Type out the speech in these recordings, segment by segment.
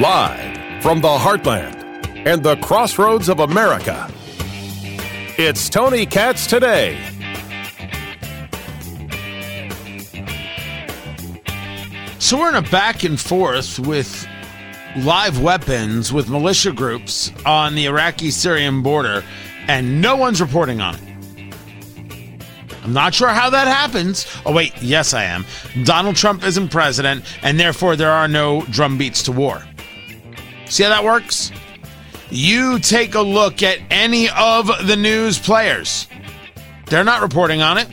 Live from the heartland and the crossroads of America, it's Tony Katz today. So we're in a back and forth with live weapons with militia groups on the Iraqi Syrian border, and no one's reporting on it. I'm not sure how that happens. Oh, wait, yes, I am. Donald Trump isn't president, and therefore there are no drumbeats to war. See how that works? You take a look at any of the news players, they're not reporting on it.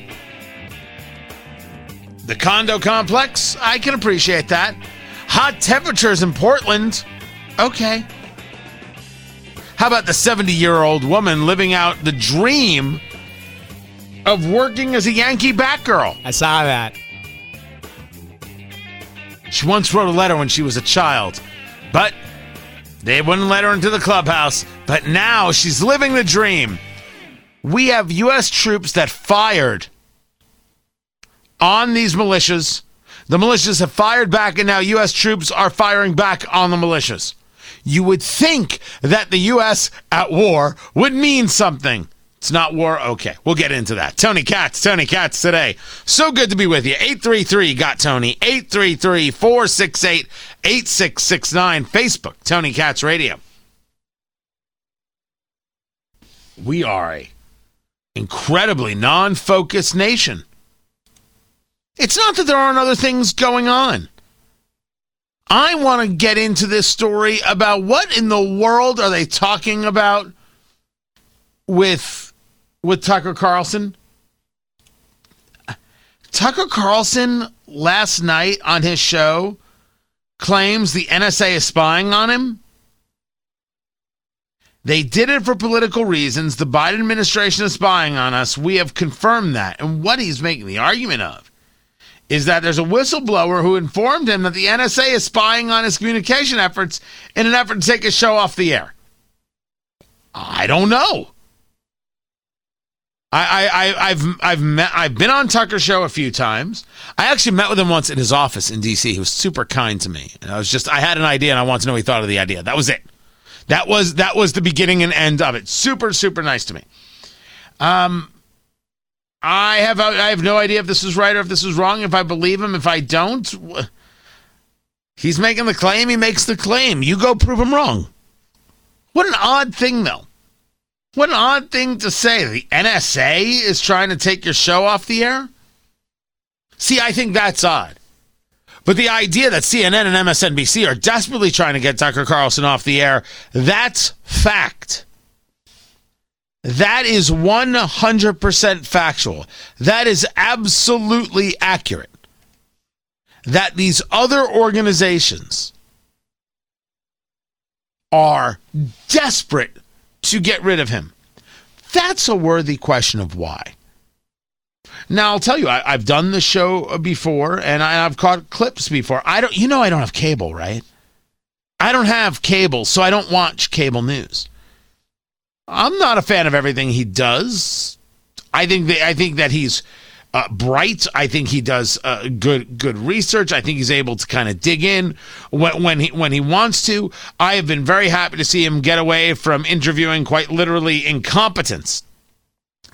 The condo complex, I can appreciate that. Hot temperatures in Portland, okay. How about the 70 year old woman living out the dream of working as a Yankee Batgirl? I saw that. She once wrote a letter when she was a child, but they wouldn't let her into the clubhouse. But now she's living the dream. We have U.S. troops that fired on these militias. The militias have fired back, and now U.S. troops are firing back on the militias. You would think that the U.S. at war would mean something. It's not war. Okay, we'll get into that. Tony Katz, Tony Katz today. So good to be with you. 833 got Tony. 833 468 8669. Facebook, Tony Katz Radio. We are a incredibly non focused nation. It's not that there aren't other things going on. I want to get into this story about what in the world are they talking about with with Tucker Carlson? Tucker Carlson last night on his show claims the NSA is spying on him. They did it for political reasons. The Biden administration is spying on us. We have confirmed that. And what he's making the argument of is that there's a whistleblower who informed him that the NSA is spying on his communication efforts in an effort to take his show off the air. I don't know. I, I, I've, I've met, I've been on Tucker's show a few times. I actually met with him once in his office in D.C. He was super kind to me. And I was just, I had an idea and I wanted to know what he thought of the idea. That was it. That was, that was the beginning and end of it. Super, super nice to me. Um, I have, I have no idea if this is right or if this is wrong. If I believe him, if I don't, he's making the claim. He makes the claim. You go prove him wrong. What an odd thing, though. What an odd thing to say. The NSA is trying to take your show off the air? See, I think that's odd. But the idea that CNN and MSNBC are desperately trying to get Tucker Carlson off the air, that's fact. That is 100% factual. That is absolutely accurate. That these other organizations are desperate to get rid of him? That's a worthy question of why. Now I'll tell you, I, have done the show before, and I, I've caught clips before. I don't, you know, I don't have cable, right? I don't have cable, so I don't watch cable news. I'm not a fan of everything he does. I think that I think that he's uh, bright. I think he does uh, good good research. I think he's able to kind of dig in when, when he when he wants to. I have been very happy to see him get away from interviewing quite literally incompetence.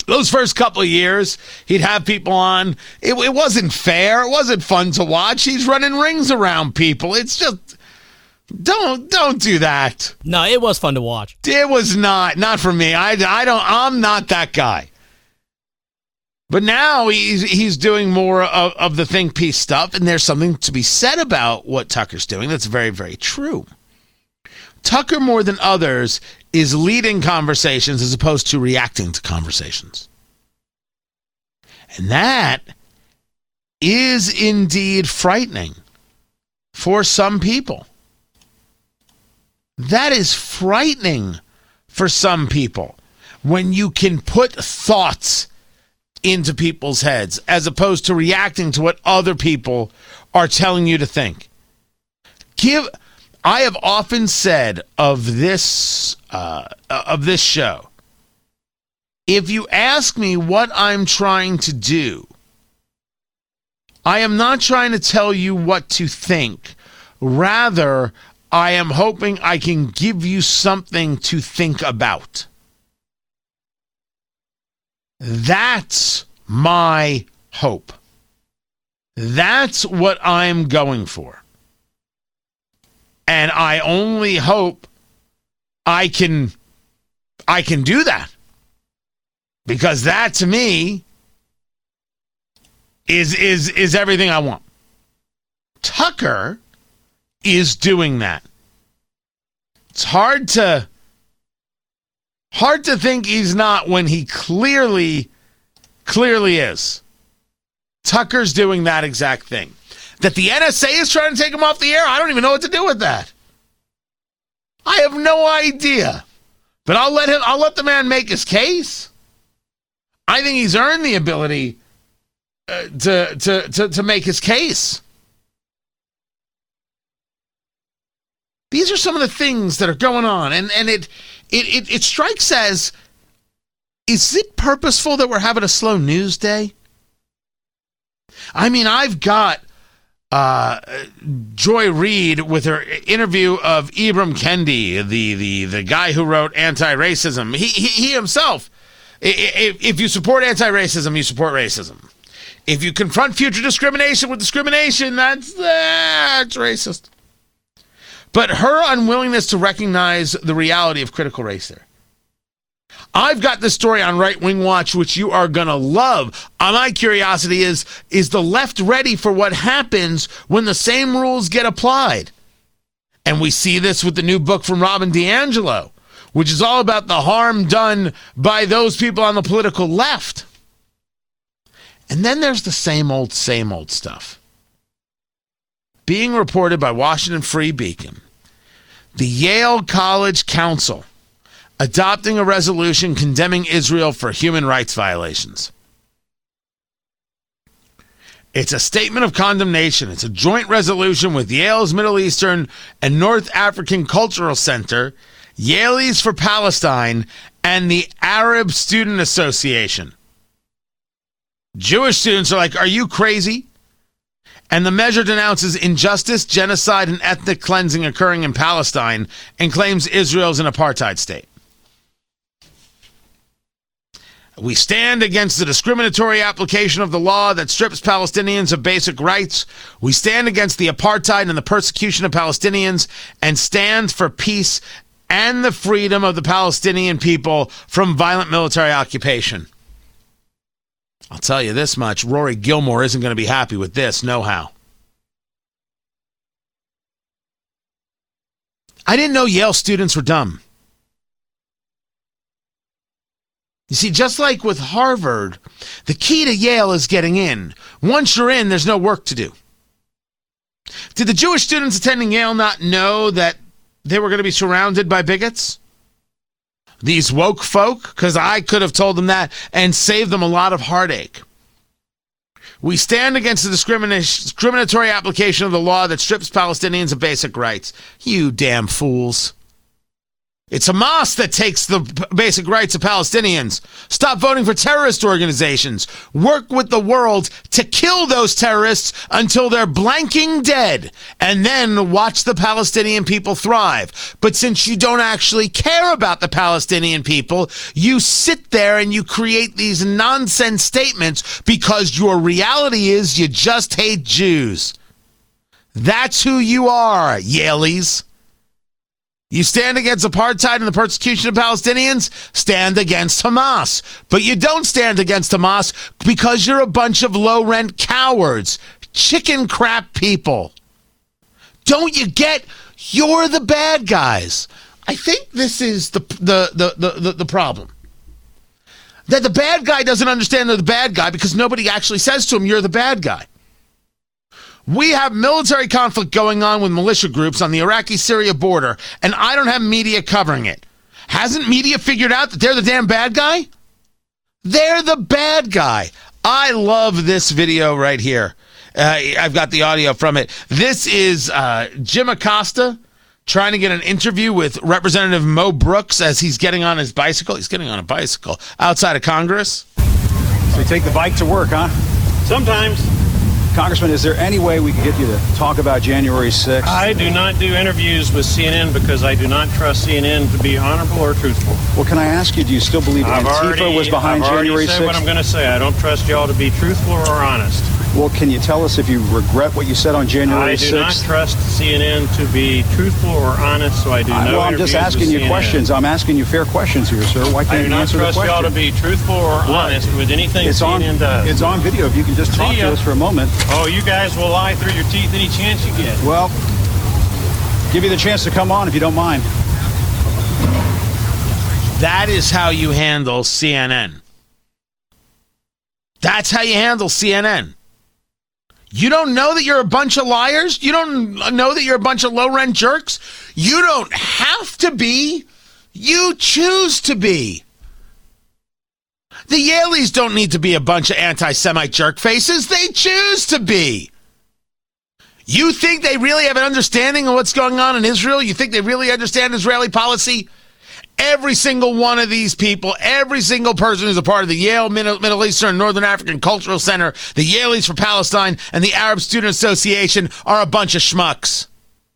Those first couple of years, he'd have people on. It, it wasn't fair. It wasn't fun to watch. He's running rings around people. It's just don't don't do that. No, it was fun to watch. It was not not for me. I I don't. I'm not that guy. But now he's he's doing more of, of the think piece stuff, and there's something to be said about what Tucker's doing that's very, very true. Tucker, more than others, is leading conversations as opposed to reacting to conversations. And that is indeed frightening for some people. That is frightening for some people when you can put thoughts into people's heads as opposed to reacting to what other people are telling you to think. Give I have often said of this uh, of this show, if you ask me what I'm trying to do, I am not trying to tell you what to think. Rather, I am hoping I can give you something to think about. That's my hope. That's what I'm going for. And I only hope I can I can do that. Because that to me is is is everything I want. Tucker is doing that. It's hard to hard to think he's not when he clearly clearly is. Tucker's doing that exact thing. That the NSA is trying to take him off the air, I don't even know what to do with that. I have no idea. But I'll let him I'll let the man make his case. I think he's earned the ability uh, to, to to to make his case. These are some of the things that are going on, and and it it it, it strikes as is it purposeful that we're having a slow news day? I mean, I've got uh, Joy Reid with her interview of Ibram Kendi, the the the guy who wrote anti-racism. He he, he himself. If, if you support anti-racism, you support racism. If you confront future discrimination with discrimination, that's that's racist. But her unwillingness to recognize the reality of critical race theory. I've got this story on Right Wing Watch, which you are going to love. Uh, my curiosity is is the left ready for what happens when the same rules get applied? And we see this with the new book from Robin DiAngelo, which is all about the harm done by those people on the political left. And then there's the same old, same old stuff. Being reported by Washington Free Beacon, the Yale College Council adopting a resolution condemning Israel for human rights violations. It's a statement of condemnation. It's a joint resolution with Yale's Middle Eastern and North African Cultural Center, Yalies for Palestine, and the Arab Student Association. Jewish students are like, Are you crazy? And the measure denounces injustice, genocide, and ethnic cleansing occurring in Palestine and claims Israel's an apartheid state. We stand against the discriminatory application of the law that strips Palestinians of basic rights. We stand against the apartheid and the persecution of Palestinians and stand for peace and the freedom of the Palestinian people from violent military occupation. I'll tell you this much Rory Gilmore isn't going to be happy with this, no how. I didn't know Yale students were dumb. You see, just like with Harvard, the key to Yale is getting in. Once you're in, there's no work to do. Did the Jewish students attending Yale not know that they were going to be surrounded by bigots? These woke folk? Because I could have told them that and saved them a lot of heartache. We stand against the discriminatory application of the law that strips Palestinians of basic rights. You damn fools. It's Hamas that takes the basic rights of Palestinians. Stop voting for terrorist organizations. Work with the world to kill those terrorists until they're blanking dead. And then watch the Palestinian people thrive. But since you don't actually care about the Palestinian people, you sit there and you create these nonsense statements because your reality is you just hate Jews. That's who you are, Yalies. You stand against apartheid and the persecution of Palestinians, stand against Hamas. But you don't stand against Hamas because you're a bunch of low rent cowards, chicken crap people. Don't you get? You're the bad guys. I think this is the, the, the, the, the, problem. That the bad guy doesn't understand they're the bad guy because nobody actually says to him, You're the bad guy. We have military conflict going on with militia groups on the Iraqi Syria border, and I don't have media covering it. Hasn't media figured out that they're the damn bad guy? They're the bad guy. I love this video right here. Uh, I've got the audio from it. This is uh, Jim Acosta trying to get an interview with Representative Mo Brooks as he's getting on his bicycle. He's getting on a bicycle outside of Congress. So you take the bike to work, huh? Sometimes. Congressman, is there any way we could get you to talk about January 6th? I do not do interviews with CNN because I do not trust CNN to be honorable or truthful. well, can I ask you, do you still believe I've Antifa already, was behind I've already January said 6th? what I'm going to say. I don't trust y'all to be truthful or honest. Well, can you tell us if you regret what you said on January I do 6th? not trust CNN to be truthful or honest, so I do I- no well, I'm just asking you CNN. questions. I'm asking you fair questions here, sir. Why can't do you not answer the question? I do not trust y'all to be truthful or honest with anything it's on, CNN does. it's on video. If you can just talk See to us for a moment. oh, you guys will lie through your teeth any chance you get. Well, give you the chance to come on if you don't mind. That is how you handle CNN. That's how you handle CNN. You don't know that you're a bunch of liars? You don't know that you're a bunch of low rent jerks? You don't have to be. You choose to be. The Yalies don't need to be a bunch of anti Semite jerk faces. They choose to be. You think they really have an understanding of what's going on in Israel? You think they really understand Israeli policy? Every single one of these people, every single person who's a part of the Yale Middle, Middle Eastern Northern African Cultural Center, the Yalies for Palestine, and the Arab Student Association are a bunch of schmucks.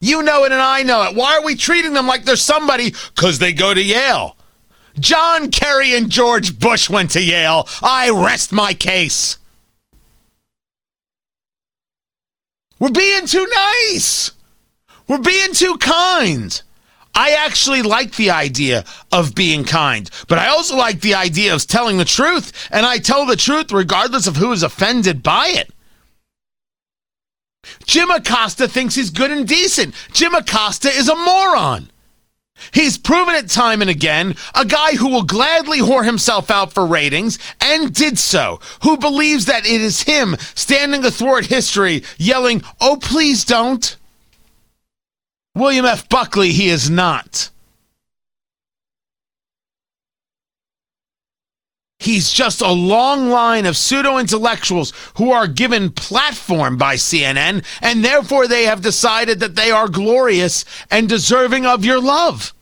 You know it and I know it. Why are we treating them like they're somebody? Because they go to Yale. John Kerry and George Bush went to Yale. I rest my case. We're being too nice. We're being too kind. I actually like the idea of being kind, but I also like the idea of telling the truth, and I tell the truth regardless of who is offended by it. Jim Acosta thinks he's good and decent. Jim Acosta is a moron. He's proven it time and again, a guy who will gladly whore himself out for ratings, and did so, who believes that it is him standing athwart history, yelling, Oh, please don't. William F. Buckley, he is not. He's just a long line of pseudo intellectuals who are given platform by CNN, and therefore they have decided that they are glorious and deserving of your love.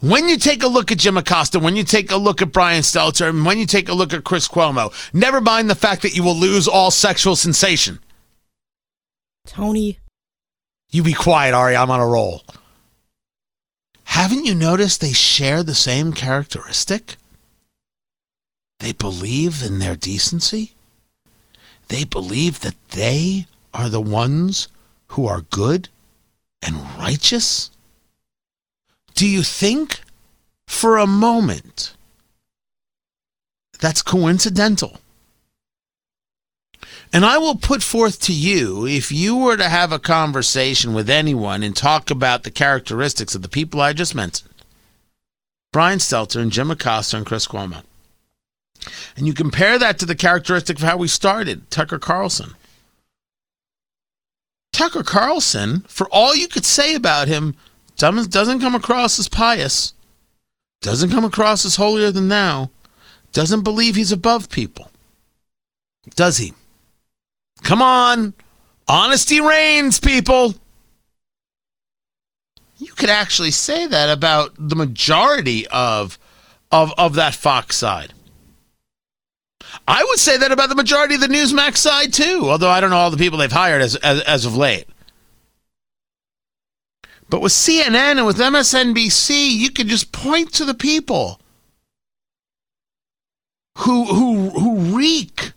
When you take a look at Jim Acosta, when you take a look at Brian Stelter, and when you take a look at Chris Cuomo, never mind the fact that you will lose all sexual sensation. Tony. You be quiet, Ari. I'm on a roll. Haven't you noticed they share the same characteristic? They believe in their decency. They believe that they are the ones who are good and righteous. Do you think for a moment that's coincidental? And I will put forth to you if you were to have a conversation with anyone and talk about the characteristics of the people I just mentioned Brian Stelter and Jim Acosta and Chris Cuomo. And you compare that to the characteristic of how we started, Tucker Carlson. Tucker Carlson, for all you could say about him, doesn't doesn't come across as pious, doesn't come across as holier than thou, doesn't believe he's above people. Does he? Come on. Honesty reigns, people. You could actually say that about the majority of of of that Fox side. I would say that about the majority of the Newsmax side too, although I don't know all the people they've hired as as, as of late. But with CNN and with MSNBC, you could just point to the people who who who reek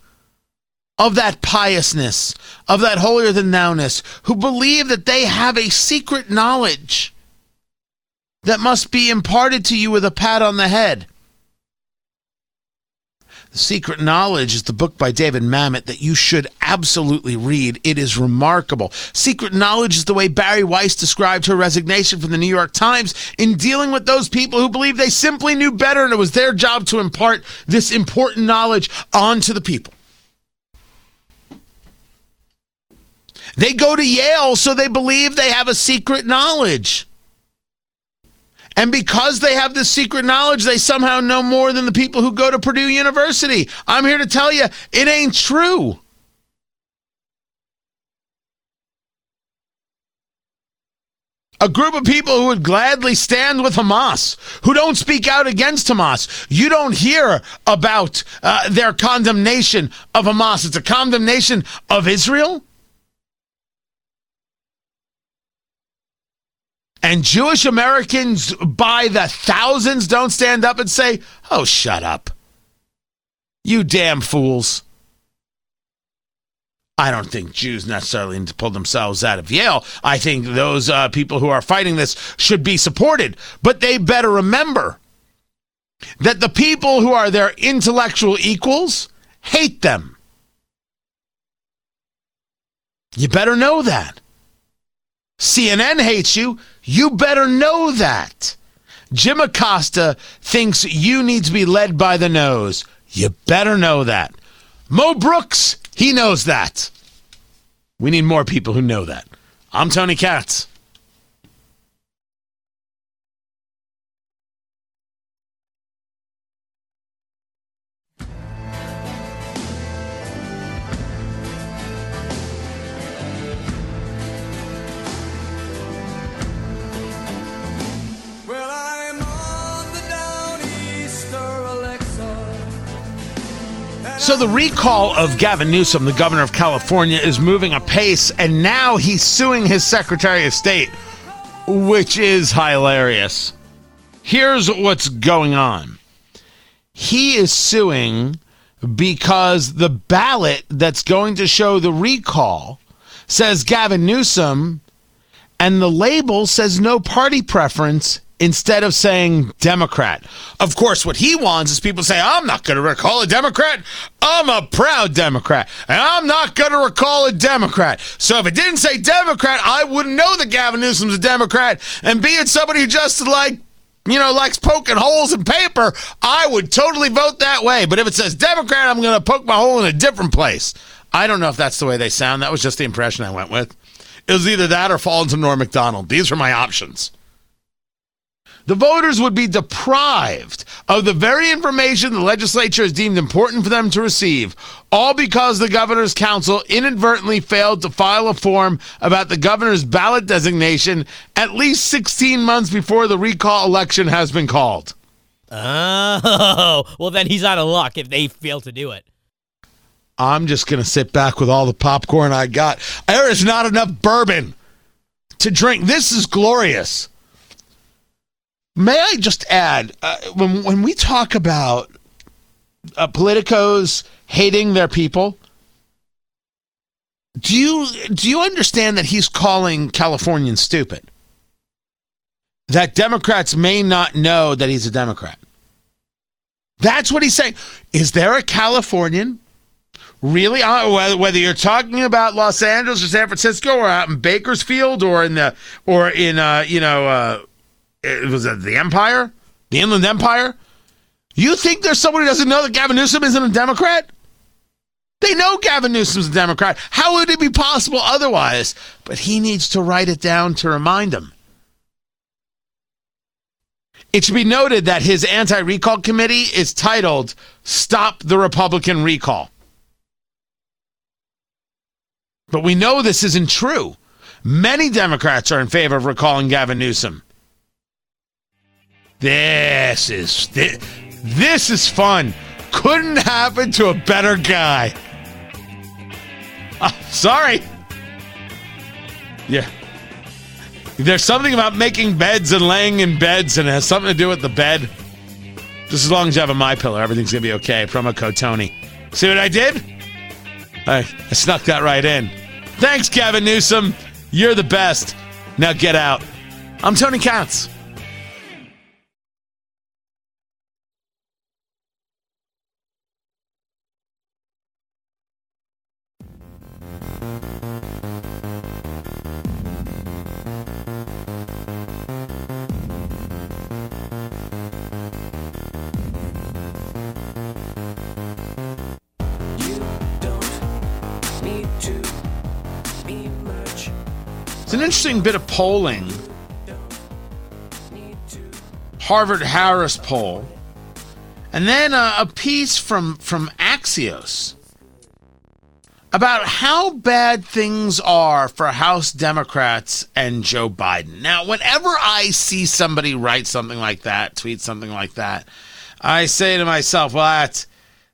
of that piousness, of that holier than nowness, who believe that they have a secret knowledge that must be imparted to you with a pat on the head. The Secret Knowledge is the book by David Mamet that you should absolutely read. It is remarkable. Secret Knowledge is the way Bari Weiss described her resignation from the New York Times in dealing with those people who believe they simply knew better and it was their job to impart this important knowledge onto the people. They go to Yale, so they believe they have a secret knowledge. And because they have this secret knowledge, they somehow know more than the people who go to Purdue University. I'm here to tell you, it ain't true. a group of people who would gladly stand with Hamas, who don't speak out against Hamas. You don't hear about uh, their condemnation of Hamas. It's a condemnation of Israel. And Jewish Americans by the thousands don't stand up and say, oh, shut up. You damn fools. I don't think Jews necessarily need to pull themselves out of Yale. I think those uh, people who are fighting this should be supported. But they better remember that the people who are their intellectual equals hate them. You better know that. CNN hates you. You better know that. Jim Acosta thinks you need to be led by the nose. You better know that. Mo Brooks, he knows that. We need more people who know that. I'm Tony Katz. So the recall of Gavin Newsom, the governor of California, is moving apace, and now he's suing his Secretary of State, which is hilarious. Here's what's going on. He is suing because the ballot that's going to show the recall says Gavin Newsom, and the label says no party preference instead of saying Democrat. Of course, what he wants is people say, I'm not going to recall a Democrat. I'm a proud Democrat. And I'm not going to recall a Democrat. So if it didn't say Democrat, I wouldn't know that Gavin Newsom's a Democrat. And being somebody who just like, you know, likes poking holes in paper, I would totally vote that way. But if it says Democrat, I'm going to poke my hole in a different place. I don't know if that's the way they sound. That was just the impression I went with. It was either that or fall into Norm MacDonald. These are my options. The voters would be deprived of the very information the legislature has deemed important for them to receive, all because the governor's counsel inadvertently failed to file a form about the governor's ballot designation at least 16 months before the recall election has been called. Oh, well, then he's out of luck if they fail to do it. I'm just going to sit back with all the popcorn I got. There is not enough bourbon to drink. This is glorious. May I just add, uh, when when we talk about uh, politicos hating their people, do you do you understand that he's calling Californians stupid? That Democrats may not know that he's a Democrat. That's what he's saying. Is there a Californian really uh, whether, you're talking about Los Angeles or San Francisco or out in Bakersfield or in the or in uh, you know uh, it was it the Empire, the Inland Empire? You think there's someone who doesn't know that Gavin Newsom isn't a Democrat? They know Gavin Newsom's a Democrat. How would it be possible otherwise? But he needs to write it down to remind them. It should be noted that his anti recall committee is titled Stop the Republican Recall. But we know this isn't true. Many Democrats are in favor of recalling Gavin Newsom. This is this, this is fun. Couldn't happen to a better guy. Uh, sorry. Yeah. There's something about making beds and laying in beds, and it has something to do with the bed. Just as long as you have a MyPillow, everything's gonna be okay. Promo code Tony. See what I did? I, I snuck that right in. Thanks, Gavin Newsom. You're the best. Now get out. I'm Tony Katz. It's an interesting bit of polling. Harvard Harris poll, and then uh, a piece from from Axios about how bad things are for House Democrats and Joe Biden. Now, whenever I see somebody write something like that, tweet something like that, I say to myself, well, that's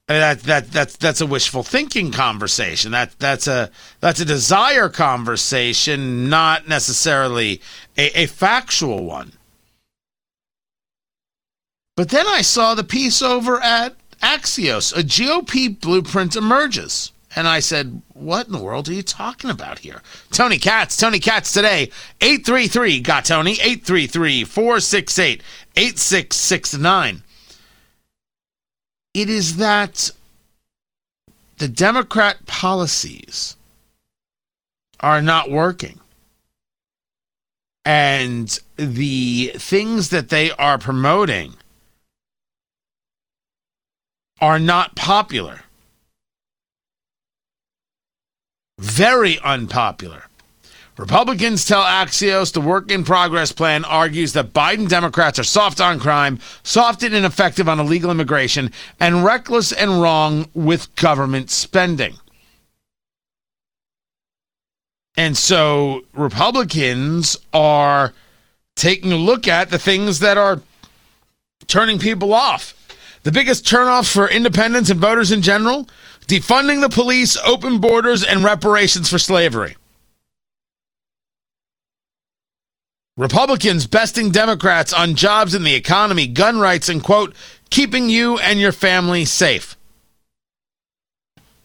that that that's that's a wishful thinking conversation. That that's a that's a desire conversation, not necessarily a, a factual one. But then I saw the piece over at Axios, a GOP blueprint emerges. And I said, What in the world are you talking about here? Tony Katz, Tony Katz today, 833 got Tony, 833 468 8669. It is that the Democrat policies are not working. And the things that they are promoting are not popular. Very unpopular. Republicans tell Axios the work in progress plan argues that Biden Democrats are soft on crime, soft and ineffective on illegal immigration, and reckless and wrong with government spending. And so Republicans are taking a look at the things that are turning people off. The biggest turnoff for independents and voters in general defunding the police, open borders, and reparations for slavery. Republicans besting Democrats on jobs in the economy, gun rights, and quote, keeping you and your family safe.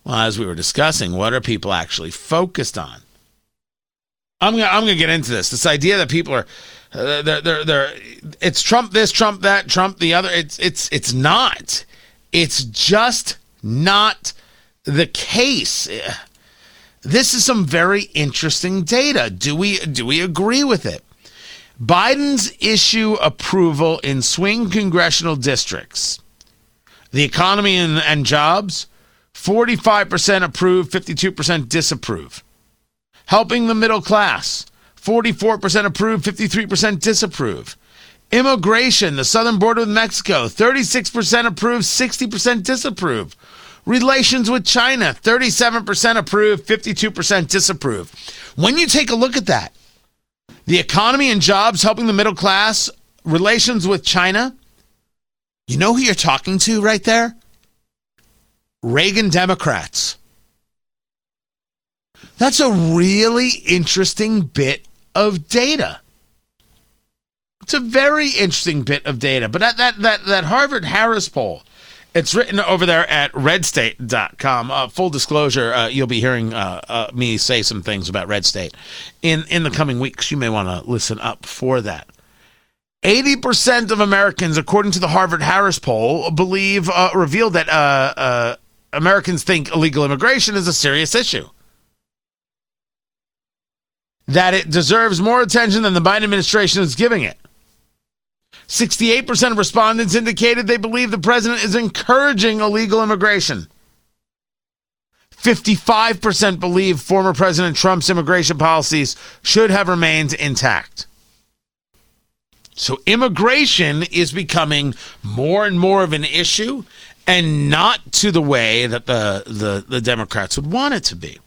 Well, as we were discussing, what are people actually focused on? I'm gonna I'm gonna get into this. This idea that people are uh, they're, they're, they're, it's Trump this, Trump that, Trump the other. It's it's it's not. It's just not the case. This is some very interesting data. Do we do we agree with it? Biden's issue approval in swing congressional districts. The economy and, and jobs, 45% approve, 52% disapprove. Helping the middle class, 44% approve, 53% disapprove. Immigration, the southern border with Mexico, 36% approve, 60% disapprove. Relations with China, 37% approve, 52% disapprove. When you take a look at that, the economy and jobs helping the middle class, relations with China, you know who you're talking to right there? Reagan Democrats. That's a really interesting bit of data. It's a very interesting bit of data. But that that that, that Harvard Harris poll, it's written over there at redstate.com. Uh, full disclosure, uh, you'll be hearing uh, uh, me say some things about Red State in, in the coming weeks. You may want to listen up for that. 80% of Americans, according to the Harvard Harris poll, believe, uh, revealed that uh, Americans think illegal immigration is a serious issue. That it deserves more attention than the Biden administration is giving it. 68% of respondents indicated they believe the president is encouraging illegal immigration. 55% believe former President Trump's immigration policies should have remained intact. So immigration is becoming more and more of an issue and not to the way that the, the, the Democrats would want it to be.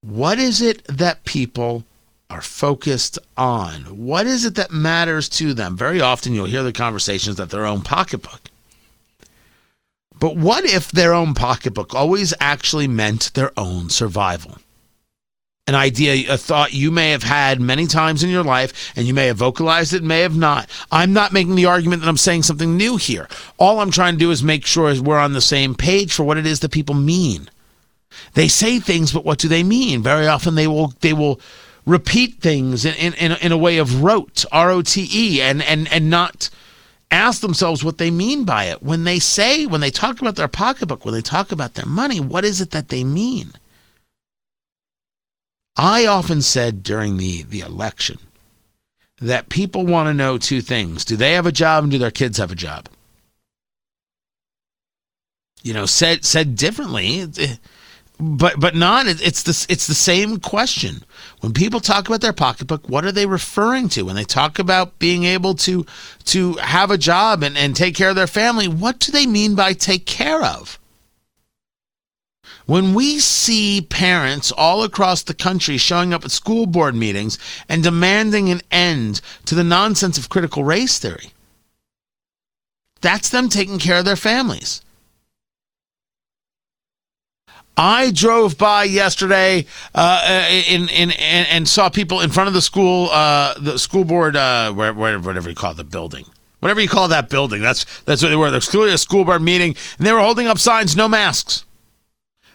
What is it that people are focused on? What is it that matters to them? Very often you'll hear the conversations that their own pocketbook. But what if their own pocketbook always actually meant their own survival? An idea, a thought you may have had many times in your life, and you may have vocalized it, may have not. I'm not making the argument that I'm saying something new here. All I'm trying to do is make sure we're on the same page for what it is that people mean. They say things, but what do they mean? Very often they will they will repeat things in, in, in, a way of rote, R O T E, and, and, and not ask themselves what they mean by it. When they say, when they talk about their pocketbook, when they talk about their money, what is it that they mean? I often said during the, the election that people want to know two things do they have a job and do their kids have a job? You know, said said differently, but but not it's the it's the same question. When people talk about their pocketbook what are they referring to? When they talk about being able to to have a job and, and take care of their family what do they mean by take care of? When we see parents all across the country showing up at school board meetings and demanding an end to the nonsense of critical race theory, that's them taking care of their families. I drove by yesterday uh, in, in, in and saw people in front of the school uh, the school board uh, whatever you call the building. Whatever you call that building. That's that's what they were. There's clearly a school board meeting and they were holding up signs no masks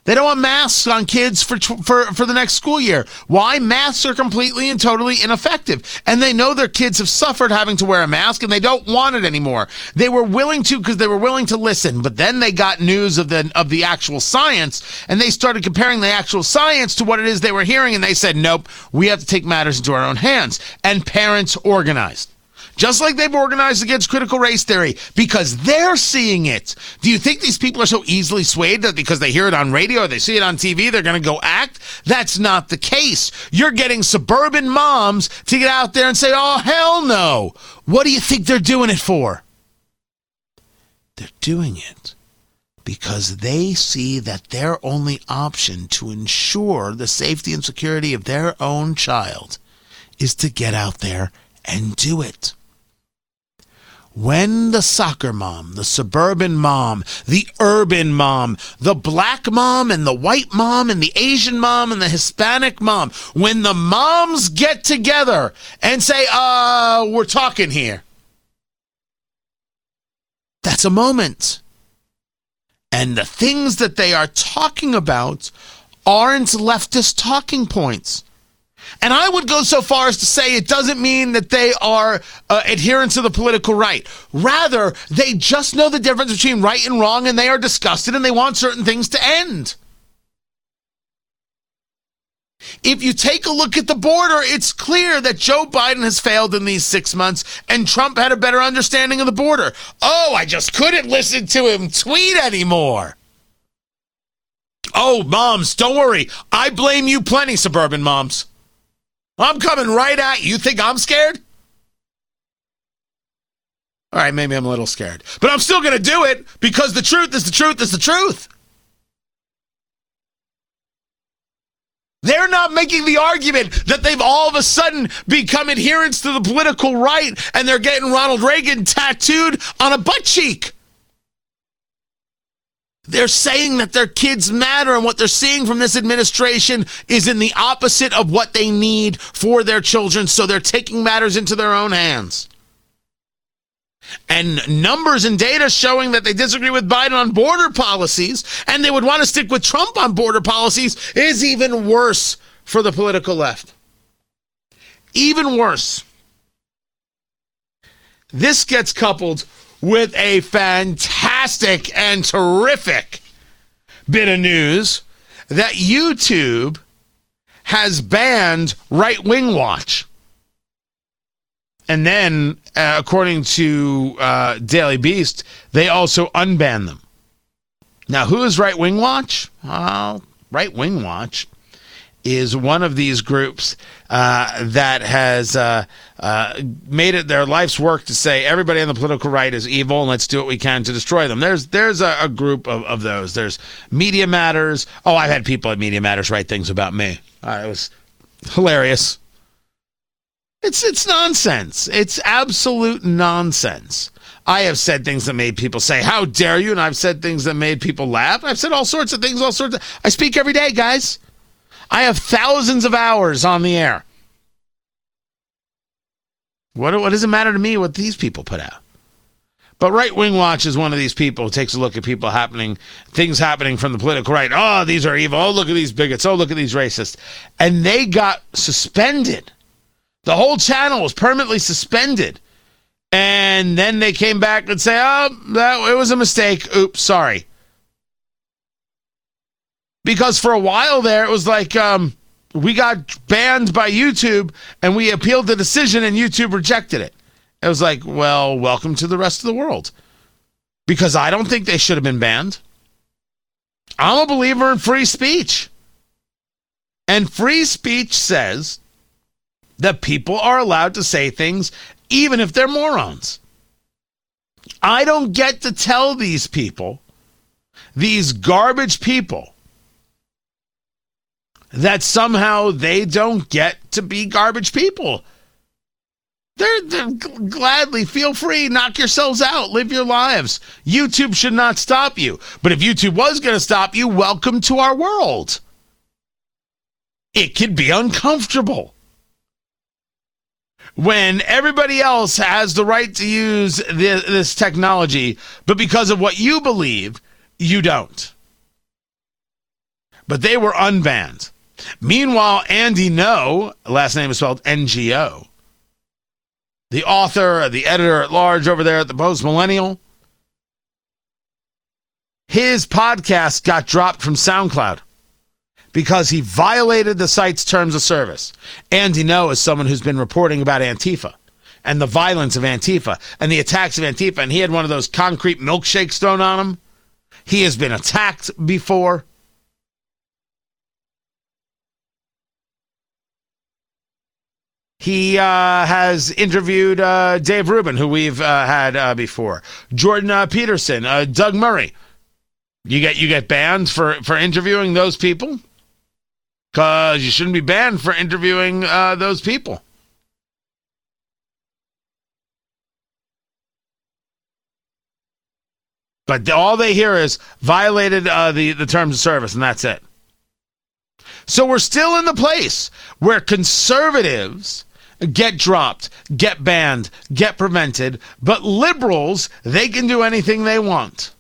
they don't want masks on kids for, for, for the next school year. Why? Masks are completely and totally ineffective. And they know their kids have suffered having to wear a mask and they don't want it anymore. They were willing to because they were willing to listen, but then they got news of the, of the actual science and they started comparing the actual science to what it is they were hearing and they said, nope, we have to take matters into our own hands. And parents organized just like they've organized against critical race theory because they're seeing it. Do you think these people are so easily swayed that because they hear it on radio or they see it on TV, they're going to go act? That's not the case. You're getting suburban moms to get out there and say, oh, hell no. What do you think they're doing it for? They're doing it because they see that their only option to ensure the safety and security of their own child is to get out there and do it. When the soccer mom, the suburban mom, the urban mom, the black mom and the white mom and the Asian mom and the Hispanic mom, when the moms get together and say, uh, we're talking here. That's a moment. And the things that they are talking about aren't leftist talking points. And I would go so far as to say it doesn't mean that they are uh, adherents to the political right. Rather, they just know the difference between right and wrong and they are disgusted and they want certain things to end. If you take a look at the border, it's clear that Joe Biden has failed in these six months and Trump had a better understanding of the border. Oh, I just couldn't listen to him tweet anymore. Oh, moms, don't worry. I blame you plenty, suburban moms. I'm coming right at you. You think I'm scared? All right, maybe I'm a little scared, but I'm still going to do it because the truth is the truth is the truth. They're not making the argument that they've all of a sudden become adherents to the political right and they're getting Ronald Reagan tattooed on a butt cheek. They're saying that their kids matter, and what they're seeing from this administration is in the opposite of what they need for their children, so they're taking matters into their own hands. And numbers and data showing that they disagree with Biden on border policies and they would want to stick with Trump on border policies is even worse for the political left. Even worse. This gets coupled with a fantastic and terrific bit of news that YouTube has banned Right Wing Watch. And then, uh, according to uh, Daily Beast, they also unbanned them. Now, who is Right Wing Watch? Well, Right Wing Watch is one of these groups uh, that has uh, uh, made it their life's work to say everybody on the political right is evil and let's do what we can to destroy them. There's there's a, a group of, of those. There's Media Matters. Oh, I've had people at Media Matters write things about me. Uh, it was hilarious. It's it's nonsense. It's absolute nonsense. I have said things that made people say, "How dare you?" and I've said things that made people laugh. I've said all sorts of things, all sorts of I speak every day, guys. I have thousands of hours on the air. What, what does it matter to me what these people put out? But Right Wing Watch is one of these people who takes a look at people happening, things happening from the political right. Oh, these are evil. Oh, look at these bigots. Oh, look at these racists. And they got suspended. The whole channel was permanently suspended. And then they came back and say, oh, that, it was a mistake. Oops, sorry because for a while there it was like um, we got banned by YouTube and we appealed the decision and YouTube rejected it. It was like, well, welcome to the rest of the world. Because I don't think they should have been banned. I'm a believer in free speech. And free speech says that people are allowed to say things even if they're morons. I don't get to tell these people, these garbage people, that somehow they don't get to be garbage people. They're, they're g- gladly feel free, knock yourselves out, live your lives. YouTube should not stop you. But if YouTube was going to stop you, welcome to our world. It could be uncomfortable. When everybody else has the right to use thi- this technology, but because of what you believe, you don't. But they were unbanned. Meanwhile, Andy Ngo, last name is spelled NGO, the author, the editor at large over there at the Post Millennial, his podcast got dropped from SoundCloud because he violated the site's terms of service. Andy Ngo is someone who's been reporting about Antifa and the violence of Antifa and the attacks of Antifa, and he had one of those concrete milkshakes thrown on him. He has been attacked before. He uh, has interviewed uh, Dave Rubin, who we've uh, had uh, before, Jordan uh, Peterson, uh, Doug Murray. You get you get banned for for interviewing those people because you shouldn't be banned for interviewing those people. But all they hear is violated the the terms of service, and that's it. So we're still in the place where conservatives get dropped, get banned, get prevented, but liberals, they can do anything they want.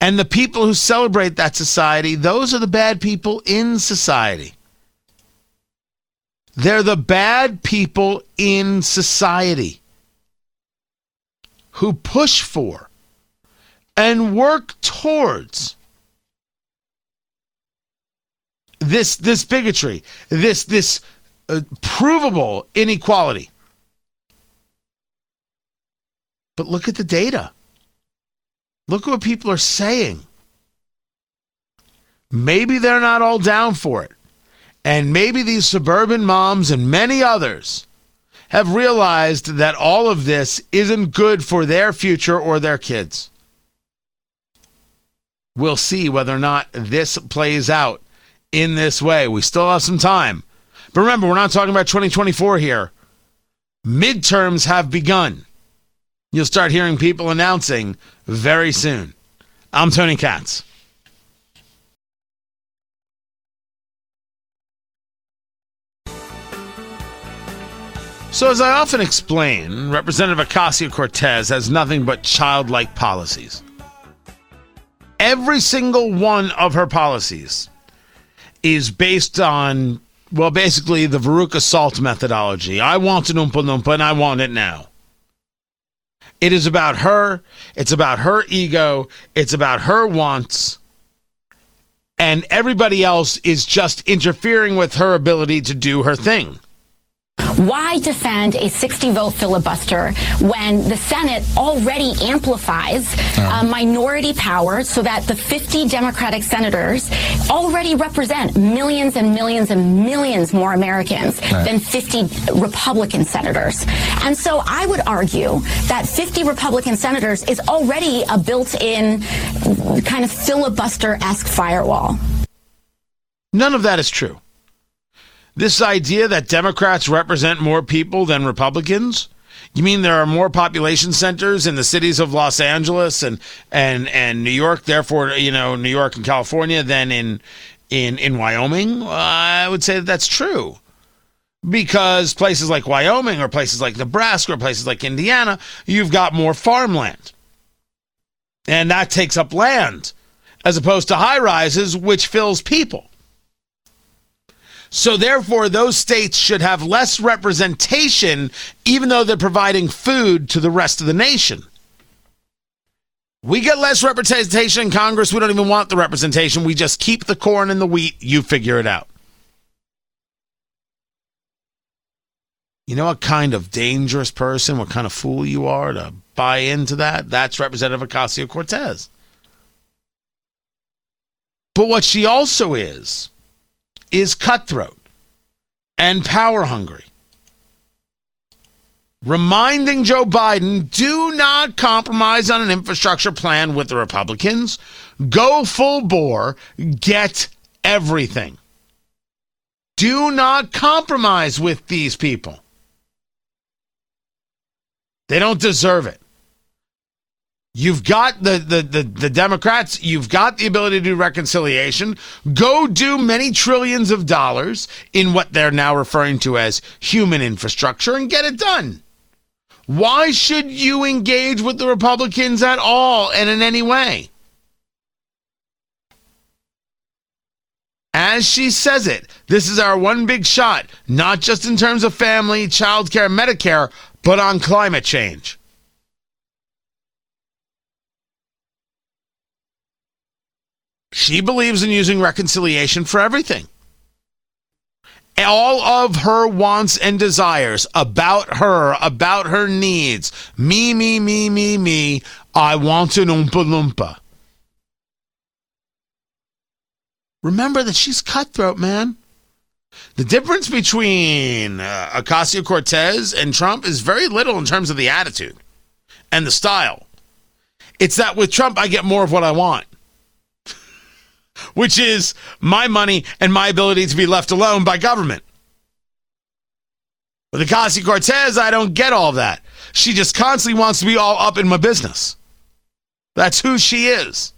And the people who celebrate that society, those are the bad people in society. They're the bad people in society who push for and work towards this this bigotry, this this uh, provable inequality. But look at the data. Look at what people are saying. Maybe they're not all down for it. And maybe these suburban moms and many others have realized that all of this isn't good for their future or their kids. We'll see whether or not this plays out in this way. We still have some time. But remember, we're not talking about 2024 here. Midterms have begun. You'll start hearing people announcing very soon. I'm Tony Katz. So, as I often explain, Representative Ocasio Cortez has nothing but childlike policies. Every single one of her policies is based on, well, basically the Veruca Salt methodology. I want an Oompa Loompa and I want it now. It is about her, it's about her ego, it's about her wants, and everybody else is just interfering with her ability to do her thing. Why defend a 60 vote filibuster when the Senate already amplifies uh, minority power so that the 50 Democratic senators already represent millions and millions and millions more Americans than 50 Republican senators? And so I would argue that 50 Republican senators is already a built in kind of filibuster esque firewall. None of that is true. This idea that Democrats represent more people than Republicans? You mean there are more population centers in the cities of Los Angeles and and and New York, therefore, you know, New York and California than in in in Wyoming? I would say that that's true. Because places like Wyoming or places like Nebraska or places like Indiana, you've got more farmland. And that takes up land as opposed to high rises which fills people. So therefore, those states should have less representation, even though they're providing food to the rest of the nation. We get less representation in Congress. We don't even want the representation. We just keep the corn and the wheat. You figure it out. You know what kind of dangerous person, what kind of fool you are to buy into that? That's Representative Ocasio Cortez. But what she also is, is cutthroat and power hungry. Reminding Joe Biden do not compromise on an infrastructure plan with the Republicans. Go full bore, get everything. Do not compromise with these people. They don't deserve it. You've got the, the, the, the, Democrats, you've got the ability to do reconciliation. Go do many trillions of dollars in what they're now referring to as human infrastructure and get it done. Why should you engage with the Republicans at all and in any way? As she says it, this is our one big shot, not just in terms of family, childcare, Medicare, but on climate change. She believes in using reconciliation for everything. All of her wants and desires about her, about her needs. Me, me, me, me, me. I want an Oompa Loompa. Remember that she's cutthroat, man. The difference between uh, Ocasio Cortez and Trump is very little in terms of the attitude and the style. It's that with Trump, I get more of what I want which is my money and my ability to be left alone by government. With Ocasio Cortez, I don't get all that. She just constantly wants to be all up in my business. That's who she is.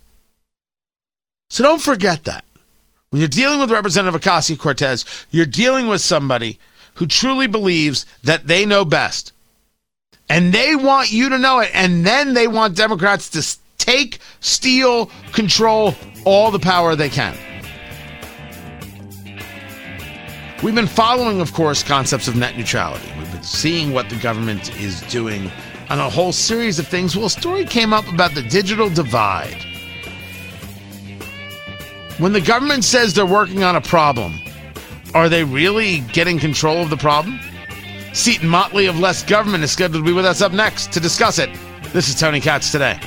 So don't forget that. When you're dealing with Representative Ocasio Cortez, you're dealing with somebody who truly believes that they know best. And they want you to know it. And then they want Democrats to take, steal, control all the power they can. We've been following, of course, concepts of net neutrality. We've been seeing what the government is doing on a whole series of things. Well, a story came up about the digital divide. When the government says they're working on a problem, are they really getting control of the problem? Seton Motley of Less Government is scheduled to be with us up next to discuss it. This is Tony Katz today.